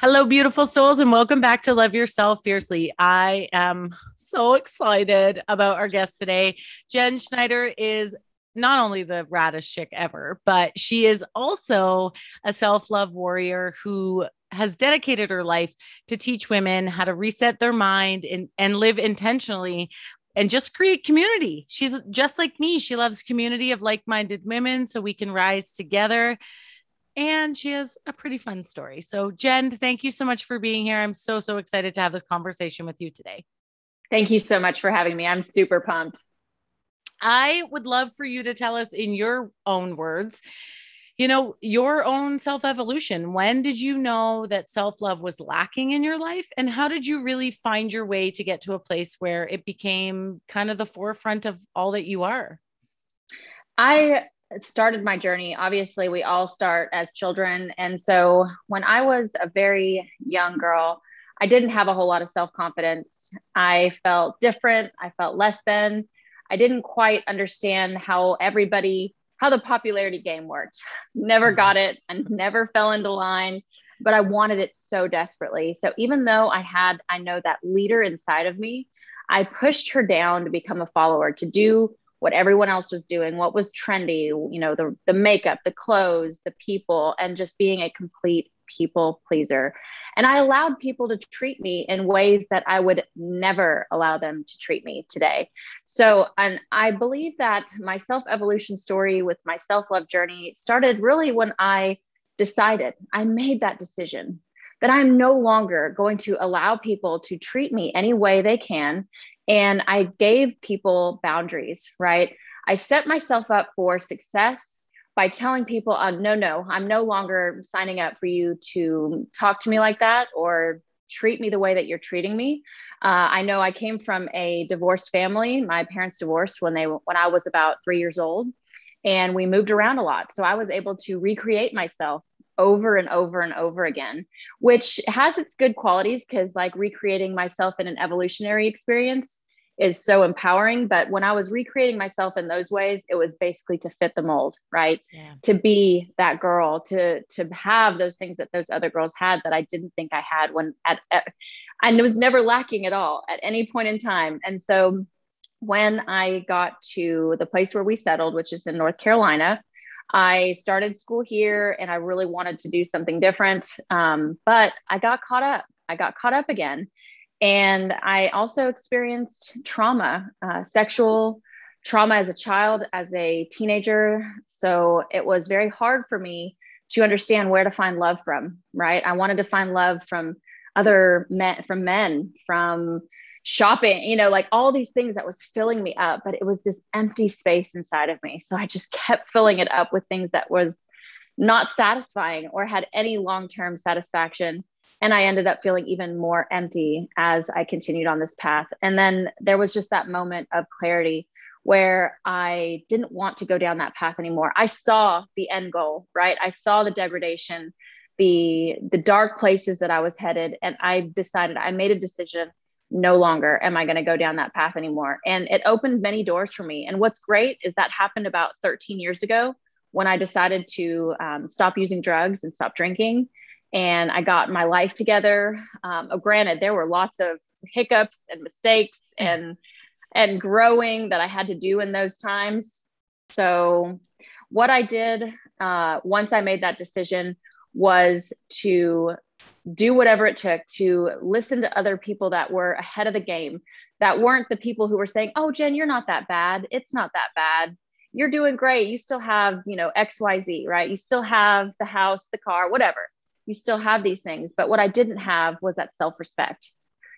Hello, beautiful souls, and welcome back to Love Yourself Fiercely. I am so excited about our guest today. Jen Schneider is not only the raddest chick ever, but she is also a self love warrior who has dedicated her life to teach women how to reset their mind and, and live intentionally and just create community. She's just like me. She loves community of like minded women so we can rise together. And she has a pretty fun story. So, Jen, thank you so much for being here. I'm so, so excited to have this conversation with you today. Thank you so much for having me. I'm super pumped. I would love for you to tell us in your own words, you know, your own self evolution. When did you know that self love was lacking in your life? And how did you really find your way to get to a place where it became kind of the forefront of all that you are? I started my journey. Obviously, we all start as children. And so when I was a very young girl, I didn't have a whole lot of self confidence. I felt different. I felt less than. I didn't quite understand how everybody, how the popularity game worked. Never mm-hmm. got it and never fell into line, but I wanted it so desperately. So even though I had, I know that leader inside of me, I pushed her down to become a follower, to do what everyone else was doing, what was trendy, you know, the, the makeup, the clothes, the people, and just being a complete people pleaser. And I allowed people to treat me in ways that I would never allow them to treat me today. So, and I believe that my self evolution story with my self love journey started really when I decided, I made that decision that I'm no longer going to allow people to treat me any way they can. And I gave people boundaries, right? I set myself up for success by telling people, uh, no, no, I'm no longer signing up for you to talk to me like that or treat me the way that you're treating me. Uh, I know I came from a divorced family. My parents divorced when they when I was about three years old, and we moved around a lot. So I was able to recreate myself over and over and over again, which has its good qualities because like recreating myself in an evolutionary experience is so empowering. But when I was recreating myself in those ways, it was basically to fit the mold, right? Yeah. To be that girl, to to have those things that those other girls had that I didn't think I had when at, at and it was never lacking at all at any point in time. And so when I got to the place where we settled, which is in North Carolina, I started school here and I really wanted to do something different. Um, but I got caught up. I got caught up again. And I also experienced trauma, uh, sexual trauma as a child, as a teenager. So it was very hard for me to understand where to find love from, right? I wanted to find love from other men, from men, from shopping, you know, like all these things that was filling me up, but it was this empty space inside of me. So I just kept filling it up with things that was not satisfying or had any long term satisfaction and I ended up feeling even more empty as I continued on this path. And then there was just that moment of clarity where I didn't want to go down that path anymore. I saw the end goal, right? I saw the degradation, the the dark places that I was headed and I decided I made a decision no longer am I going to go down that path anymore. And it opened many doors for me. And what's great is that happened about 13 years ago when I decided to um, stop using drugs and stop drinking and I got my life together. Um, oh, granted, there were lots of hiccups and mistakes mm. and and growing that I had to do in those times. So, what I did uh, once I made that decision was to do whatever it took to listen to other people that were ahead of the game, that weren't the people who were saying, "Oh, Jen, you're not that bad. It's not that bad." You're doing great. You still have, you know, XYZ, right? You still have the house, the car, whatever you still have these things. But what I didn't have was that self respect.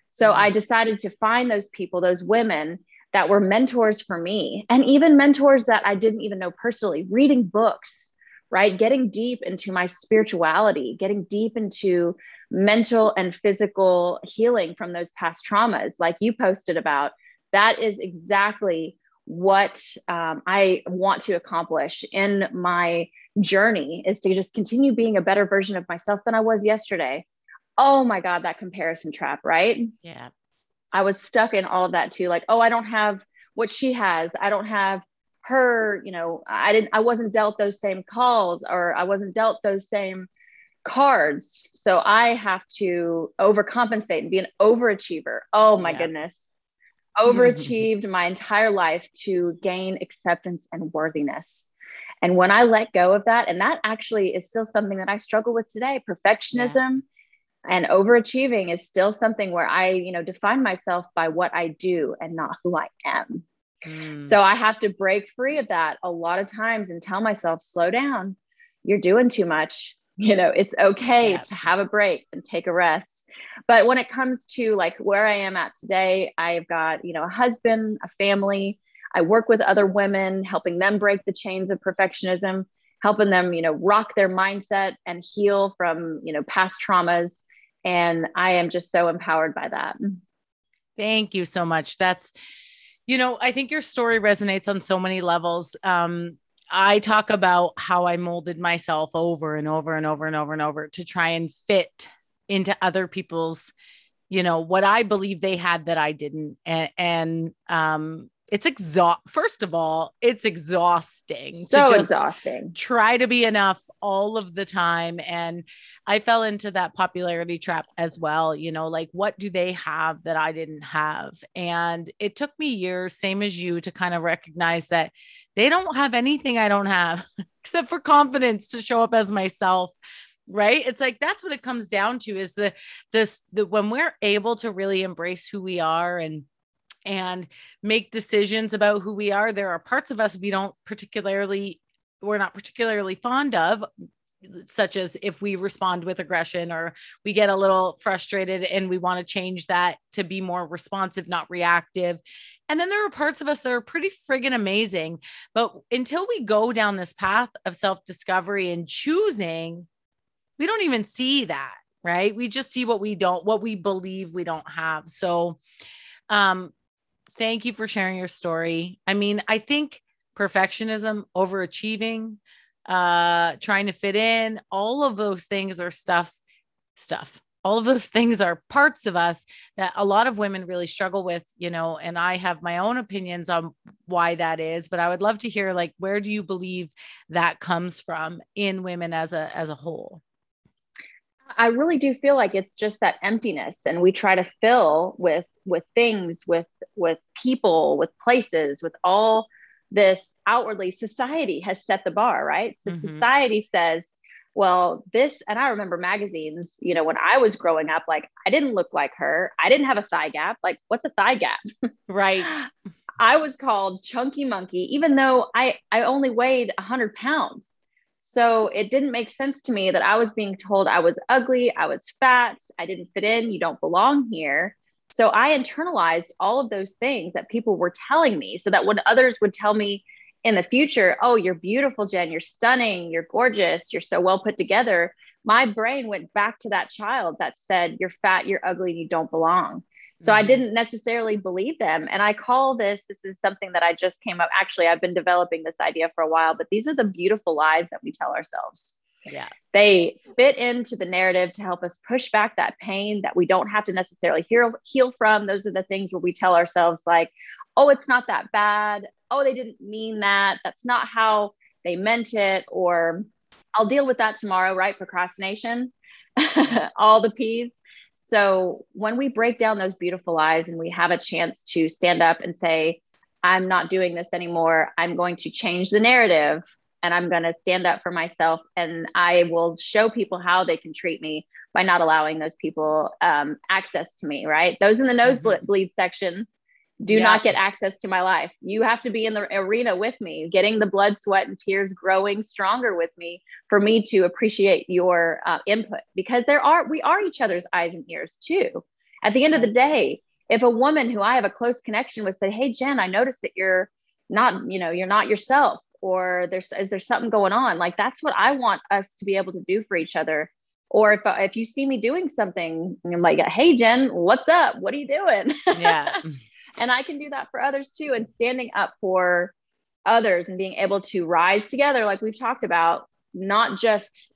So mm-hmm. I decided to find those people, those women that were mentors for me, and even mentors that I didn't even know personally, reading books, right? Getting deep into my spirituality, getting deep into mental and physical healing from those past traumas, like you posted about. That is exactly what um, I want to accomplish in my journey is to just continue being a better version of myself than I was yesterday. Oh my God, that comparison trap, right? Yeah. I was stuck in all of that too. Like, oh, I don't have what she has. I don't have her, you know, I didn't, I wasn't dealt those same calls or I wasn't dealt those same cards. So I have to overcompensate and be an overachiever. Oh my yeah. goodness. Overachieved my entire life to gain acceptance and worthiness. And when I let go of that, and that actually is still something that I struggle with today, perfectionism yeah. and overachieving is still something where I, you know, define myself by what I do and not who I am. Mm. So I have to break free of that a lot of times and tell myself, slow down. You're doing too much. You know, it's okay yeah. to have a break and take a rest. But when it comes to like where I am at today, I've got, you know, a husband, a family. I work with other women, helping them break the chains of perfectionism, helping them, you know, rock their mindset and heal from, you know, past traumas. And I am just so empowered by that. Thank you so much. That's you know, I think your story resonates on so many levels. Um, I talk about how I molded myself over and over and over and over and over to try and fit into other people's, you know, what I believe they had that I didn't. And, and um, it's exhaust first of all it's exhausting so exhausting. try to be enough all of the time and i fell into that popularity trap as well you know like what do they have that i didn't have? And it took me years same as you to kind of recognize that they don't have anything i don't have except for confidence to show up as myself right? It's like that's what it comes down to is the this the when we're able to really embrace who we are and and make decisions about who we are. There are parts of us we don't particularly, we're not particularly fond of, such as if we respond with aggression or we get a little frustrated and we want to change that to be more responsive, not reactive. And then there are parts of us that are pretty friggin' amazing. But until we go down this path of self discovery and choosing, we don't even see that, right? We just see what we don't, what we believe we don't have. So, um, thank you for sharing your story. I mean, I think perfectionism, overachieving, uh, trying to fit in, all of those things are stuff, stuff. All of those things are parts of us that a lot of women really struggle with, you know, and I have my own opinions on why that is, but I would love to hear like where do you believe that comes from in women as a as a whole? I really do feel like it's just that emptiness and we try to fill with with things with with people with places with all this outwardly society has set the bar right? So mm-hmm. society says well this and i remember magazines you know when i was growing up like i didn't look like her. I didn't have a thigh gap. Like what's a thigh gap? Right. I was called chunky monkey even though i i only weighed 100 pounds so it didn't make sense to me that i was being told i was ugly i was fat i didn't fit in you don't belong here so I internalized all of those things that people were telling me so that when others would tell me in the future, oh, you're beautiful, Jen, you're stunning, you're gorgeous, you're so well put together, my brain went back to that child that said, you're fat, you're ugly, you don't belong. So mm-hmm. I didn't necessarily believe them. And I call this, this is something that I just came up. Actually, I've been developing this idea for a while, but these are the beautiful lies that we tell ourselves. Yeah. They fit into the narrative to help us push back that pain that we don't have to necessarily heal, heal from. Those are the things where we tell ourselves, like, oh, it's not that bad. Oh, they didn't mean that. That's not how they meant it. Or I'll deal with that tomorrow, right? Procrastination, all the P's. So when we break down those beautiful lies and we have a chance to stand up and say, I'm not doing this anymore, I'm going to change the narrative and I'm going to stand up for myself and I will show people how they can treat me by not allowing those people um, access to me, right? Those in the nosebleed mm-hmm. section do yeah. not get access to my life. You have to be in the arena with me, getting the blood, sweat, and tears growing stronger with me for me to appreciate your uh, input. Because there are, we are each other's eyes and ears too. At the end of the day, if a woman who I have a close connection with said, Hey, Jen, I noticed that you're not, you know, you're not yourself or there's is there something going on? Like that's what i want us to be able to do for each other. Or if if you see me doing something i'm like hey jen what's up? What are you doing? Yeah and i can do that for others too and standing up for others and being able to rise together like we've talked about not just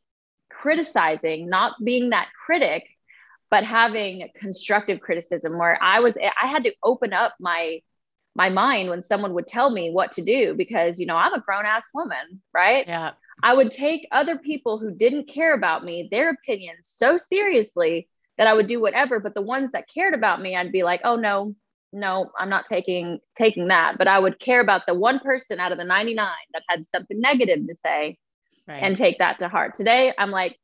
criticizing not being that critic but having constructive criticism where i was i had to open up my my mind when someone would tell me what to do because you know I'm a grown ass woman, right? Yeah. I would take other people who didn't care about me, their opinions so seriously that I would do whatever. But the ones that cared about me, I'd be like, oh no, no, I'm not taking taking that. But I would care about the one person out of the 99 that had something negative to say right. and take that to heart. Today, I'm like,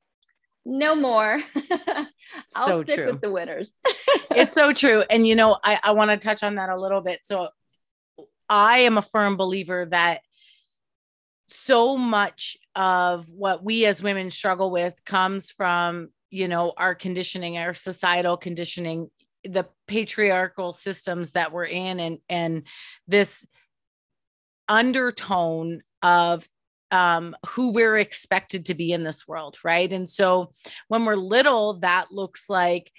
no more. I'll so stick true. with the winners. it's so true. And you know, I, I want to touch on that a little bit. So I am a firm believer that so much of what we as women struggle with comes from you know our conditioning our societal conditioning the patriarchal systems that we're in and and this undertone of um, who we're expected to be in this world right and so when we're little that looks like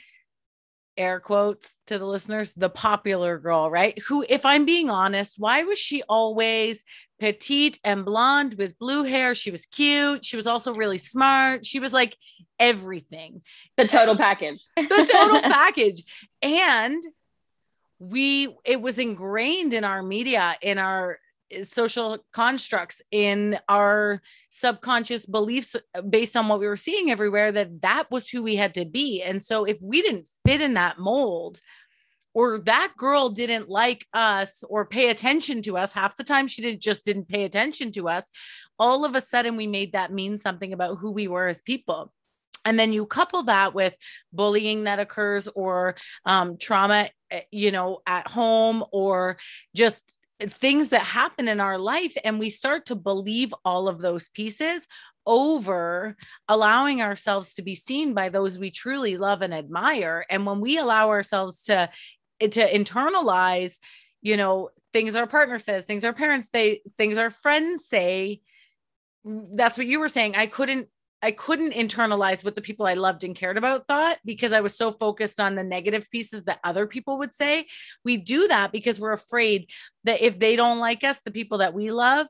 air quotes to the listeners, the popular girl, right? Who, if I'm being honest, why was she always petite and blonde with blue hair? She was cute. She was also really smart. She was like everything. The total package. the total package. And we, it was ingrained in our media, in our social constructs in our subconscious beliefs uh, based on what we were seeing everywhere that that was who we had to be and so if we didn't fit in that mold or that girl didn't like us or pay attention to us half the time she did just didn't pay attention to us all of a sudden we made that mean something about who we were as people and then you couple that with bullying that occurs or um, trauma eh, you know at home or just things that happen in our life and we start to believe all of those pieces over allowing ourselves to be seen by those we truly love and admire. And when we allow ourselves to to internalize you know things our partner says things our parents say things our friends say that's what you were saying. I couldn't I couldn't internalize what the people I loved and cared about thought because I was so focused on the negative pieces that other people would say. We do that because we're afraid that if they don't like us, the people that we love,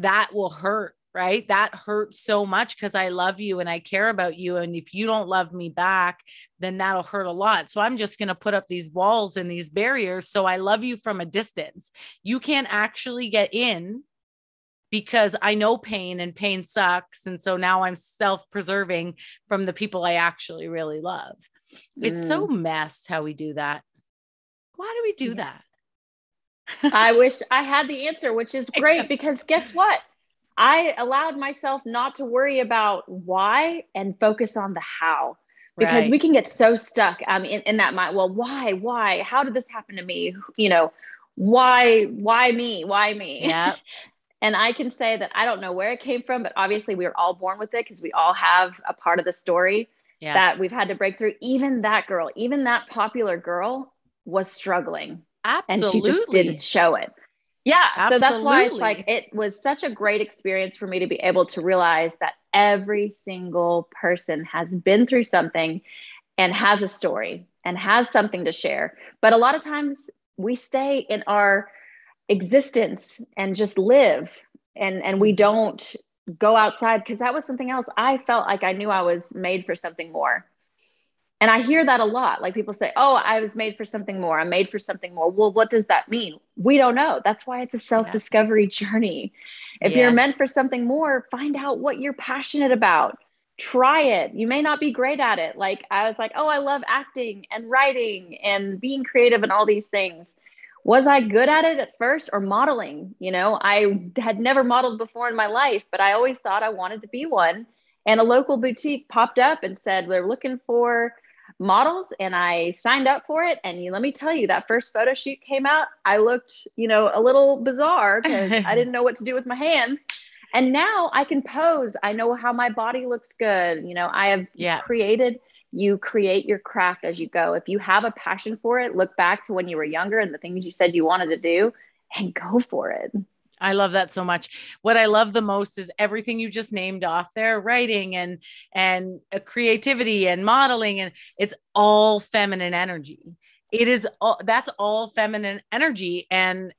that will hurt, right? That hurts so much because I love you and I care about you. And if you don't love me back, then that'll hurt a lot. So I'm just going to put up these walls and these barriers. So I love you from a distance. You can't actually get in because I know pain and pain sucks. And so now I'm self preserving from the people I actually really love. Mm. It's so mm. messed how we do that. Why do we do that? I wish I had the answer, which is great because guess what? I allowed myself not to worry about why and focus on the how because right. we can get so stuck um, in, in that mind. Well, why, why, how did this happen to me? You know, why, why me, why me? Yeah. And I can say that I don't know where it came from, but obviously we were all born with it because we all have a part of the story yeah. that we've had to break through. Even that girl, even that popular girl was struggling. Absolutely. And she just didn't show it. Yeah. Absolutely. So that's why it's like it was such a great experience for me to be able to realize that every single person has been through something and has a story and has something to share. But a lot of times we stay in our existence and just live. And and we mm-hmm. don't go outside because that was something else i felt like i knew i was made for something more. And i hear that a lot. Like people say oh i was made for something more. I'm made for something more. Well what does that mean? We don't know. That's why it's a self-discovery journey. If yeah. you're meant for something more find out what you're passionate about. Try it. You may not be great at it. Like i was like oh i love acting and writing and being creative and all these things was I good at it at first or modeling? You know, I had never modeled before in my life, but I always thought I wanted to be one. And a local boutique popped up and said, We're looking for models. And I signed up for it. And you, let me tell you, that first photo shoot came out. I looked, you know, a little bizarre because I didn't know what to do with my hands. And now I can pose. I know how my body looks good. You know, I have yeah. created you create your craft as you go. If you have a passion for it, look back to when you were younger and the things you said you wanted to do and go for it. I love that so much. What I love the most is everything you just named off there, writing and and uh, creativity and modeling and it's all feminine energy. It is all that's all feminine energy and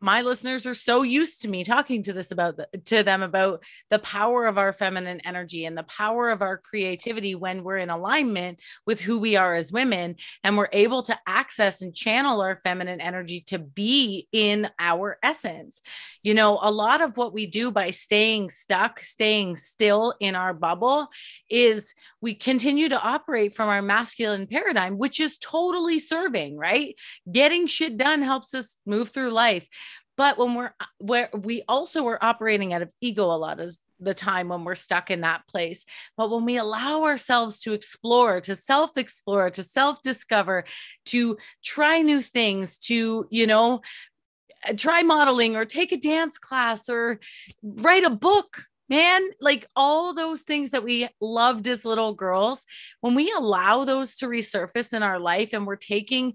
my listeners are so used to me talking to this about the, to them about the power of our feminine energy and the power of our creativity when we're in alignment with who we are as women and we're able to access and channel our feminine energy to be in our essence. You know a lot of what we do by staying stuck staying still in our bubble is we continue to operate from our masculine paradigm which is totally serving right? Getting shit done helps us move through life but when we're uh, where we also are operating out of ego a lot of the time when we're stuck in that place. But when we allow ourselves to explore, to self explore, to self discover, to try new things, to, you know, uh, try modeling or take a dance class or write a book, man, like all those things that we loved as little girls, when we allow those to resurface in our life and we're taking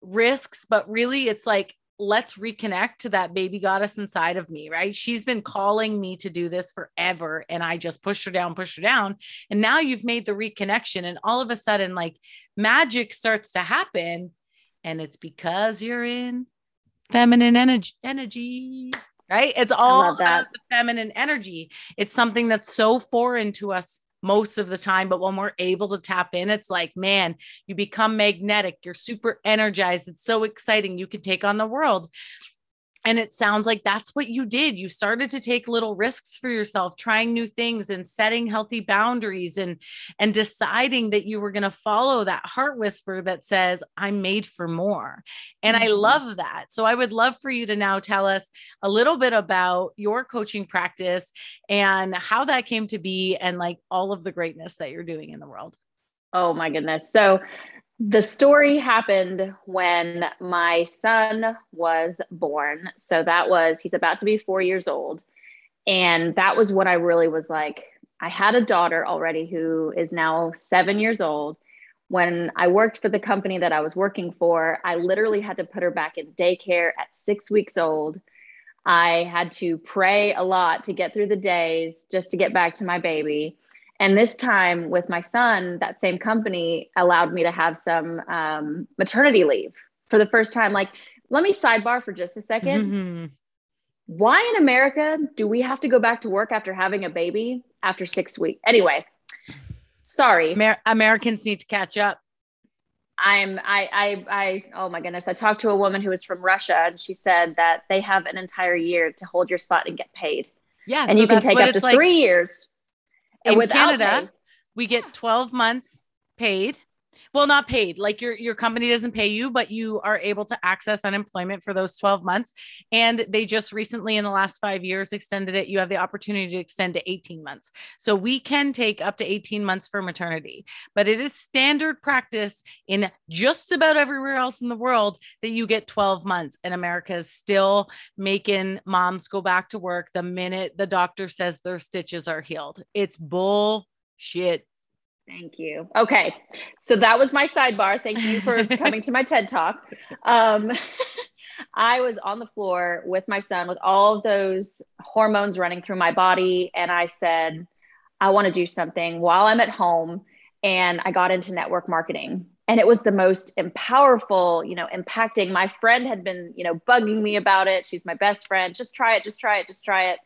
risks, but really it's like let's reconnect to that baby goddess inside of me, right? She's been calling me to do this forever. And I just pushed her down, pushed her down. And now you've made the reconnection. And all of a sudden, like magic starts to happen. And it's because you're in feminine energy, energy right? It's all about the feminine energy. It's something that's so foreign to us most of the time. But when we're able to tap in, it's like, man, you become magnetic. You're super energized. It's so exciting. You can take on the world. And it sounds like that's what you did. You started to take little risks for yourself, trying new things and setting healthy boundaries and and deciding that you were going to follow that heart whisper that says, I'm made for more. And mm-hmm. I love that. So I would love for you to now tell us a little bit about your coaching practice and how that came to be and like all of the greatness that you're doing in the world. Oh my goodness. So the story happened when my son was born. So that was, he's about to be four years old. And that was when I really was like, I had a daughter already who is now seven years old. When I worked for the company that I was working for, I literally had to put her back in daycare at six weeks old. I had to pray a lot to get through the days just to get back to my baby. And this time with my son, that same company allowed me to have some um, maternity leave for the first time. Like, let me sidebar for just a 2nd mm-hmm. Why in America do we have to go back to work after having a baby after six weeks? Anyway, sorry. Amer- Americans need to catch up. I'm I I I oh my goodness. I talked to a woman who was from Russia and she said that they have an entire year to hold your spot and get paid. Yeah. And so you can take up to like, three years in Canada, pay. we get 12 months paid. Well, not paid. Like your your company doesn't pay you, but you are able to access unemployment for those 12 months. And they just recently in the last 5 years extended it. You have the opportunity to extend to 18 months. So we can take up to 18 months for maternity. But it is standard practice in just about everywhere else in the world that you get 12 months. And America is still making moms go back to work the minute the doctor says their stitches are healed. It's bullshit. Thank you. Okay. So that was my sidebar. Thank you for coming to my TED talk. Um, I was on the floor with my son with all of those hormones running through my body. And I said, I want to do something while I'm at home. And I got into network marketing. And it was the most powerful, you know, impacting. My friend had been, you know, bugging me about it. She's my best friend. Just try it, just try it, just try it.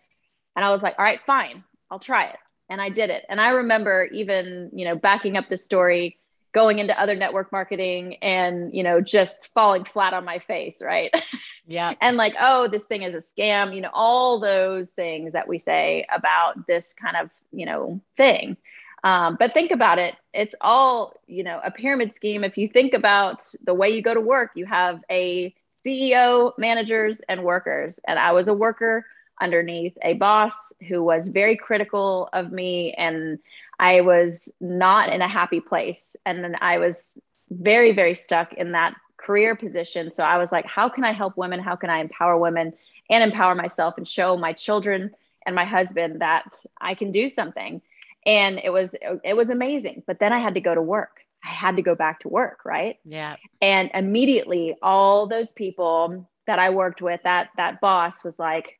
And I was like, all right, fine, I'll try it and I did it. And I remember even, you know, backing up the story, going into other network marketing and, you know, just falling flat on my face, right? Yeah. and like, oh, this thing is a scam, you know, all those things that we say about this kind of, you know, thing. Um, but think about it. It's all, you know, a pyramid scheme. If you think about the way you go to work, you have a CEO, managers, and workers. And I was a worker underneath a boss who was very critical of me and I was not in a happy place. And then I was very, very stuck in that career position. So I was like, how can I help women? How can I empower women and empower myself and show my children and my husband that I can do something? And it was it was amazing. But then I had to go to work. I had to go back to work, right? Yeah. And immediately all those people that I worked with, that that boss was like,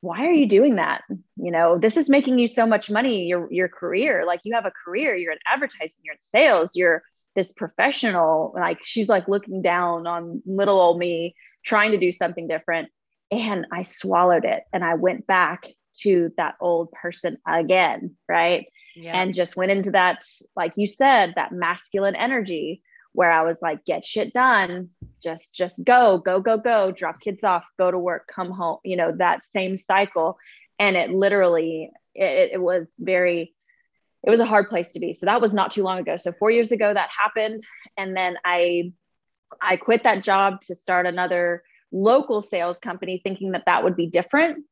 why are you doing that you know this is making you so much money your your career like you have a career you're in advertising you're in sales you're this professional like she's like looking down on little old me trying to do something different And I swallowed it and I went back to that old person again. Right. Yeah. And just went into that, like you said, that masculine energy where I was like, get shit done, just just go, go, go, go, drop kids off, go to work, come home, you know, that same cycle. And it literally, it, it was very, it was a hard place to be. So that was not too long ago. So four years ago that happened. And then I I quit that job to start another local sales company thinking that that would be different.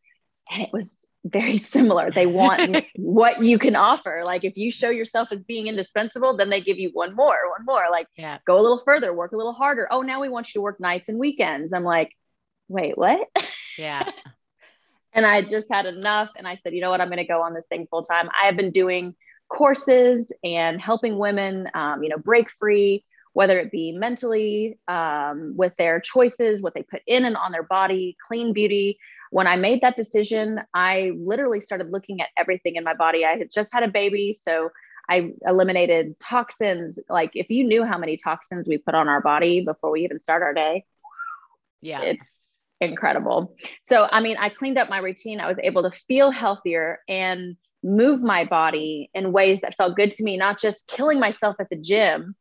And it was very similar. They want what you can offer. Like if you show yourself as being indispensable, then they give you one more, one more. Like yeah. go a little further, work a little harder. Oh, now we want you to work nights and weekends. I'm like, wait, what? Yeah. and I just had enough. And I said, you know what? I'm going to go on this thing full time. I have been doing courses and helping women, um, you know, break free, whether it be mentally um, with their choices, what they put in and on their body, clean beauty when I made that decision, I literally started looking at everything in my body. I had just had a baby, so I eliminated toxins. Like if you knew how many toxins we put on our body before we even start our day, yeah, it's incredible. So I mean, I cleaned up my routine. I was able to feel healthier and move my body in ways that felt good to me, not just killing myself at the gym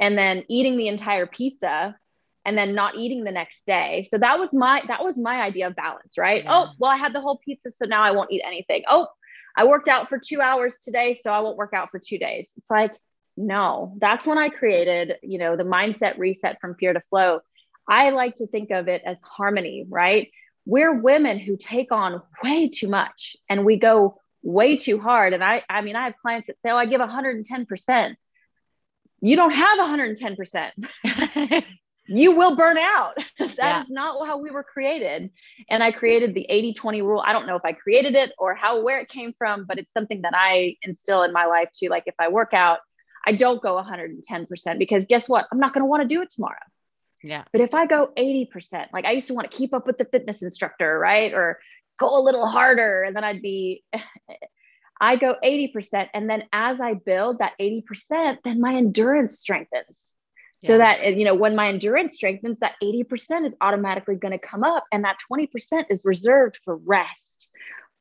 and then eating the entire pizza and then not eating the next day. So that was my that was my idea of balance, right? Yeah. Oh, well I had the whole pizza so now I won't eat anything. Oh, I worked out for 2 hours today so I won't work out for 2 days. It's like no, that's when I created, you know, the mindset reset from fear to flow. I like to think of it as harmony, right? We're women who take on way too much and we go way too hard and I I mean I have clients that say, "Oh, I give 110%." You don't have 110%. you will burn out. that yeah. is not how we were created. And I created the 80 20 rule. I don't know if I created it or how, where it came from, but it's something that I instill in my life too. Like if I work out, I don't go 110% because guess what? I'm not going to want to do it tomorrow. Yeah. But if I go 80%, like I used to want to keep up with the fitness instructor, right? Or go a little harder. And then I'd be, I go 80%. And then as I build that 80%, then my endurance strengthens so that eh, you know when my endurance strengthens that 80% is automatically going to come up and that 20% is reserved for rest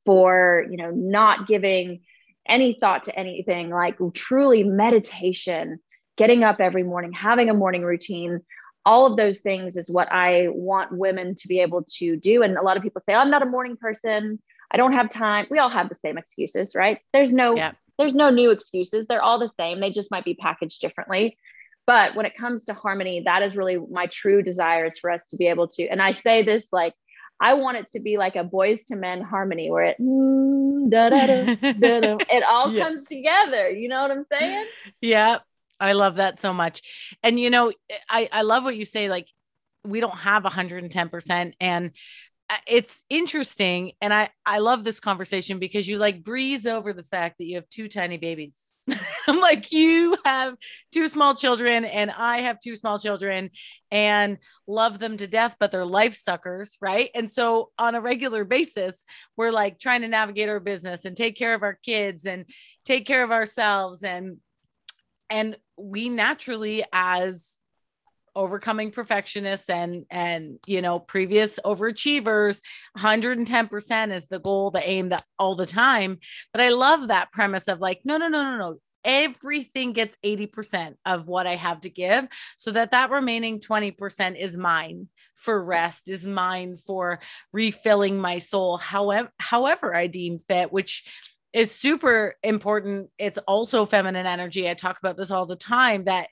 for you know not giving any thought to anything like truly meditation getting up every morning having a morning routine. All of those things is what i want women to be able to do and a lot of people say oh, i'm not a morning person. I don't have time. We all have the same excuses right? There's no yeah. there's no new excuses. They're all the same. They just might be packaged differently but when it comes to harmony, that is really my true desire is for us to be able to. And I say this like, I want it to be like a Boyz II Men harmony where it, mm, da, da, da, it all yeah. comes together. You know what I'm saying? Yeah. I love that so much. And, you know, I, I love what you say. Like, we don't have 110%. And uh, it's interesting. And I, I love this conversation because you like breeze over the fact that you have two tiny babies I'm like, you have two small children, and I have two small children and love them to death, but they're life suckers, right? And so, on a regular basis, we're like trying to navigate our business and take care of our kids and take care of ourselves. And and we naturally, as overcoming perfectionists and and you know previous overachievers 110% is the goal the aim that all the time. But i love that premise of like no no no no no. Everything gets 80% of what i have to give so that that remaining 20% is mine for rest is mine for refilling my soul however however i deem fit which is super important. It's also feminine energy. I talk about this all the time that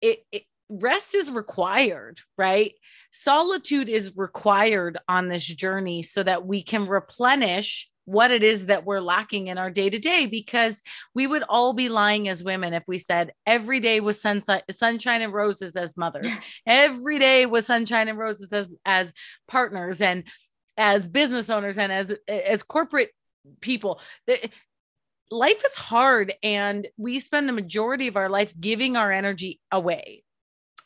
it, it rest is required, right? Solitude is required on this journey so that we can replenish what it is that we're lacking in our day to day because we would all be lying as women if we said every day was sunshine, sunshine and roses as mothers, every day was sunshine and roses as, as partners and as business owners and as, as corporate people. Life is hard and we spend the majority of our life giving our energy away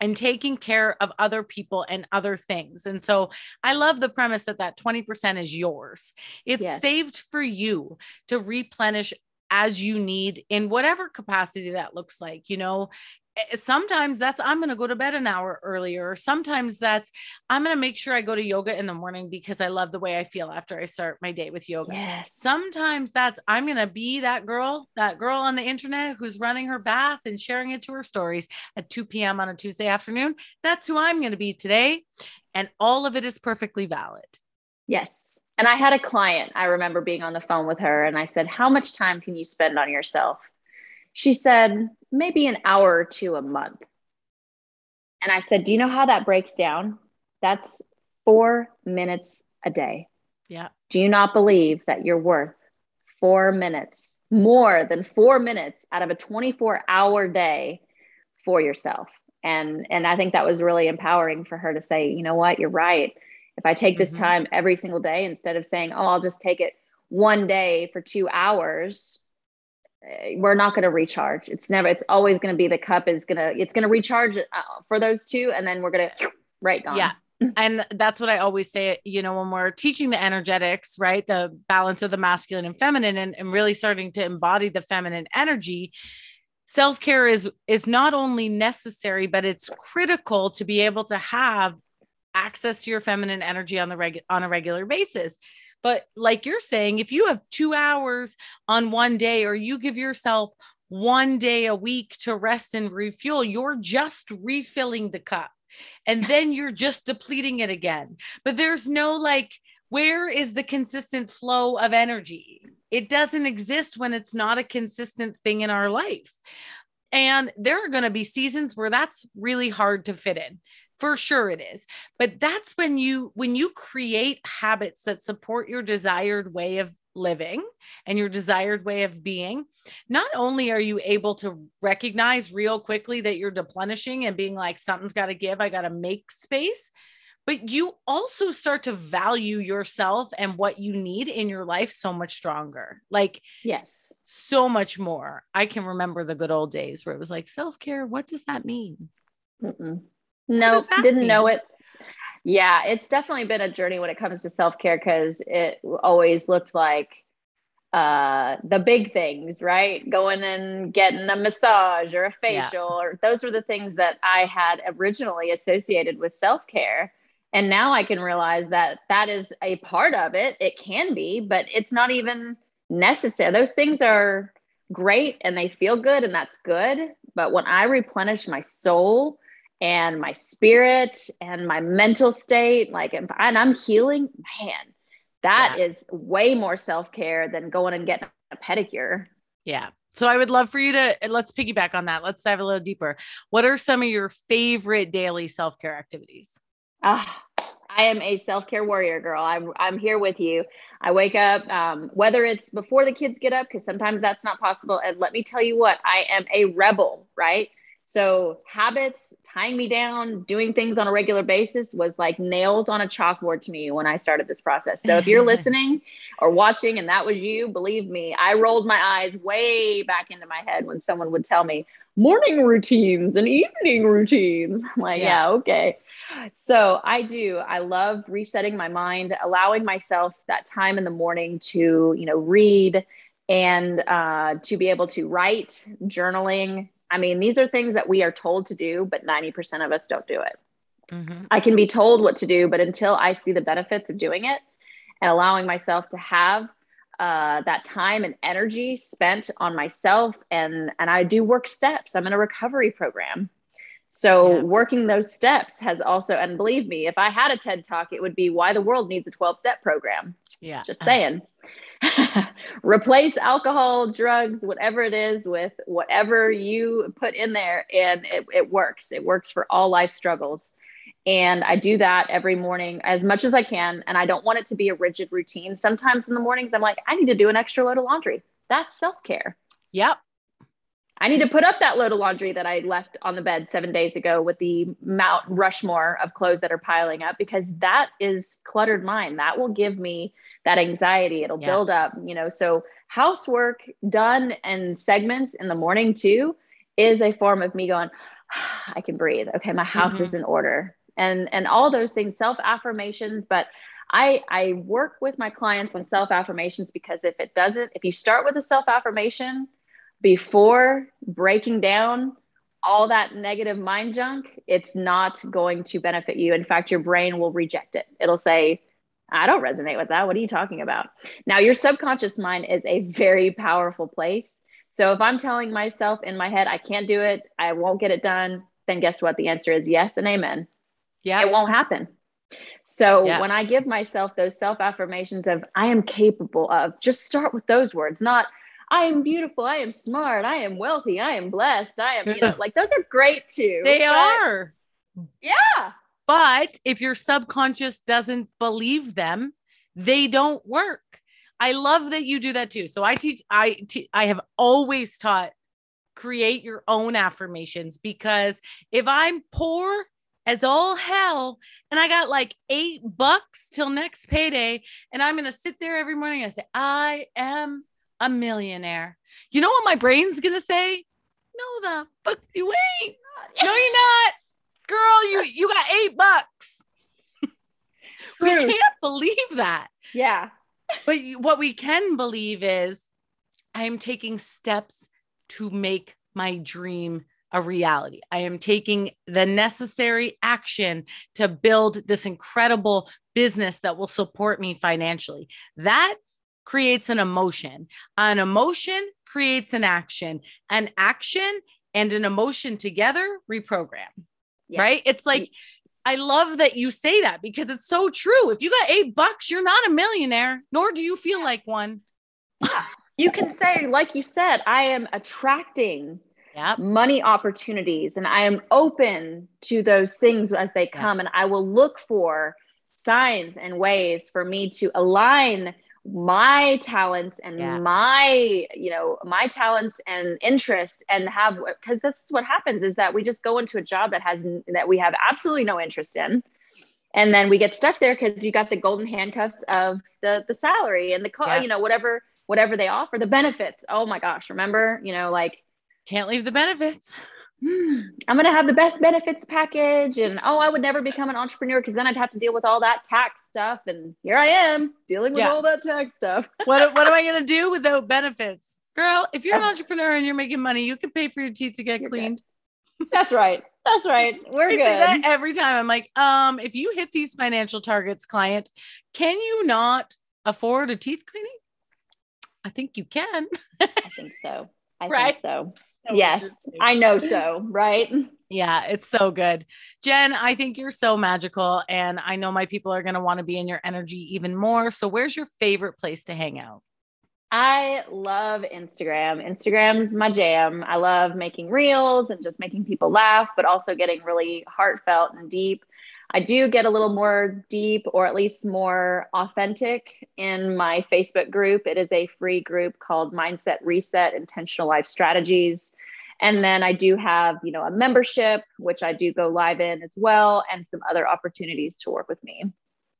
and taking care of other people and other things. And so I love the premise that that 20% is yours. It's yes. saved for you to replenish as you need in whatever capacity that looks like, you know. Eh, sometimes that's I'm going to go to bed an hour earlier. Sometimes that's I'm going to make sure I go to yoga in the morning because I love the way I feel after I start my day with yoga. Yes. Sometimes that's I'm going to be that girl, that girl on the internet who's running her bath and sharing it to her stories at 2 p.m. on a Tuesday afternoon. That's who I'm going to be today. And all of it is perfectly valid. Yes. And I had a client, I remember being on the phone with her, and I said, How much time can you spend on yourself? She said, maybe an hour or two a month. And I said, Do you know how that breaks down? That's four minutes a day. Yeah. Do you not believe that you're worth four minutes, more than four minutes out of a 24 hour day for yourself? And, and I think that was really empowering for her to say, you know what, you're right. If I take this mm-hmm. time every single day, instead of saying, oh, I'll just take it one day for two hours, we're not going to recharge. It's never, it's always going to be the cup is going to, it's going to recharge uh, for those two. And then we're going to, right gone. Yeah. and that's what I always say, you know, when we're teaching the energetics, right? The balance of the masculine and feminine and, and really starting to embody the feminine energy. Self-care is is not only necessary, but it's critical to be able to have access to your feminine energy on the reg- on a regular basis but like you're saying, if you have two hours on one day, or you give yourself one day a week to rest and refuel, you're just refilling the cup. And then you're just depleting it again. But there's no like, where is the consistent flow of energy? It doesn't exist when it's not a consistent thing in our life. And there are going to be seasons where that's really hard to fit in for sure it is but that's when you when you create habits that support your desired way of living and your desired way of being not only are you able to recognize real quickly that you're deplenishing and being like something's got to give i got to make space but you also start to value yourself and what you need in your life so much stronger like yes. so much more. I can remember the good old days where it was like self-care what does that mean? Mm-mm. No, didn't mean? know it. Yeah, it's definitely been a journey when it comes to self care because it always looked like uh the big things right going and getting a massage or a facial yeah. or those were the things that i had originally associated with self-care and now i can realize that that is a part of it it can be but it's not even necessary those things are great and they feel good and that's good but when i replenish my soul and my spirit and my mental state like and i'm healing man that yeah. is way more self-care than going and getting a pedicure yeah so i would love for you to let's piggyback on that let's dive a little deeper what are some of your favorite daily self-care activities ah I am a self-care warrior girl. I'm I'm here with you. I wake up, um, whether it's before the kids get up, because sometimes that's not possible. And let me tell you what, I am a rebel, right? So habits, tying me down, doing things on a regular basis was like nails on a chalkboard to me when I started this process. So if you're listening or watching and that was you, believe me, I rolled my eyes way back into my head when someone would tell me morning routines and evening routines. I'm like, yeah, yeah okay. So I do. I love resetting my mind, allowing myself that time in the morning to, you know, read and uh, to be able to write, journaling, I mean, these are things that we are told to do, but 90% of us don't do it. Mm-hmm. I can be told what to do, but until I see the benefits of doing it and allowing myself to have uh, that time and energy spent on myself, and and I do work steps. I'm in a recovery program, so yeah. working those steps has also, and believe me, if I had a TED talk, it would be why the world needs a 12 step program. Yeah, just saying. replace alcohol, drugs, whatever it is, with whatever you put in there, and it, it works. It works for all life struggles. And I do that every morning as much as I can. And I don't want it to be a rigid routine. Sometimes in the mornings, I'm like, I need to do an extra load of laundry. That's self care. Yep. I need to put up that load of laundry that I left on the bed seven days ago with the Mount Rushmore of clothes that are piling up because that is cluttered mind. That will give me that anxiety. It'll yeah. build up, you know. So housework done and segments in the morning too is a form of me going, I can breathe. Okay, my house mm-hmm. is in order. And and all those things, self affirmations, but I, I work with my clients on self affirmations because if it doesn't, if you start with a self affirmation before breaking down all that negative mind junk, it's not going to benefit you. In fact, your brain will reject it. It'll say, I don't resonate with that. What are you talking about? Now, your subconscious mind is a very powerful place. So if I'm telling myself in my head, I can't do it, I won't get it done, then guess what? The answer is yes and amen. Yeah. It won't happen. So yeah. when I give myself those self affirmations of I am capable of, just start with those words, not I am beautiful, I am smart, I am wealthy, I am blessed, I am, you know, like those are great too. They are. Yeah. But if your subconscious doesn't believe them, they don't work. I love that you do that too. So I teach, I, te- I have always taught create your own affirmations because if I'm poor as all hell and I got like eight bucks till next payday and I'm going to sit there every morning and say, I am a millionaire. You know what my brain's going to say? No, the fuck you ain't. No, you're not. Girl, you, you got eight bucks. we can't believe that. Yeah. but what we can believe is I am taking steps to make my dream a reality. I am taking the necessary action to build this incredible business that will support me financially. That creates an emotion. An emotion creates an action. An action and an emotion together reprogram. Yeah. Right? It's like I love that you say that because it's so true. If you got 8 bucks, you're not a millionaire, nor do you feel like one. you can say like you said, I am attracting yep. money opportunities and I am open to those things as they come yep. and I will look for signs and ways for me to align my talents and yeah. my you know my talents and interest and have because that's what happens is that we just go into a job that has that we have absolutely no interest in and then we get stuck there because you got the golden handcuffs of the the salary and the yeah. you know whatever whatever they offer the benefits oh my gosh remember you know like can't leave the benefits. I'm going to have the best benefits package. And oh, I would never become an entrepreneur because then I'd have to deal with all that tax stuff. And here I am dealing with yeah. all that tax stuff. what, what am I going to do without benefits? Girl, if you're an entrepreneur and you're making money, you can pay for your teeth to get you're cleaned. Good. That's right. That's right. We're I good. Say that every time I'm like, um, if you hit these financial targets, client, can you not afford a teeth cleaning? I think you can. I think so. I right? think so so yes, I know so, right? Yeah, it's so good. Jen, I think you're so magical. And I know my people are going to want to be in your energy even more. So, where's your favorite place to hang out? I love Instagram. Instagram's my jam. I love making reels and just making people laugh, but also getting really heartfelt and deep. I do get a little more deep or at least more authentic in my Facebook group. It is a free group called Mindset Reset Intentional Life Strategies. And then I do have, you know, a membership, which I do go live in as well, and some other opportunities to work with me.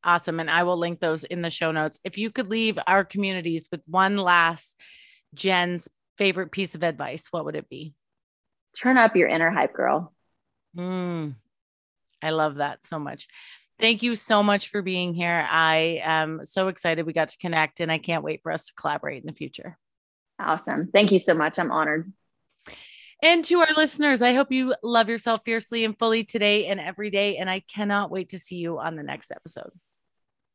Awesome. And I will link those in the show notes. If you could leave our communities with one last Jen's favorite piece of advice, what would it be? Turn up your inner hype girl. Mm, I love that so much. Thank you so much for being here. I am so excited we got to connect and I can't wait for us to collaborate in the future. Awesome. Thank you so much. I'm honored. And to our listeners, I hope you love yourself fiercely and fully today and every day. And I cannot wait to see you on the next episode.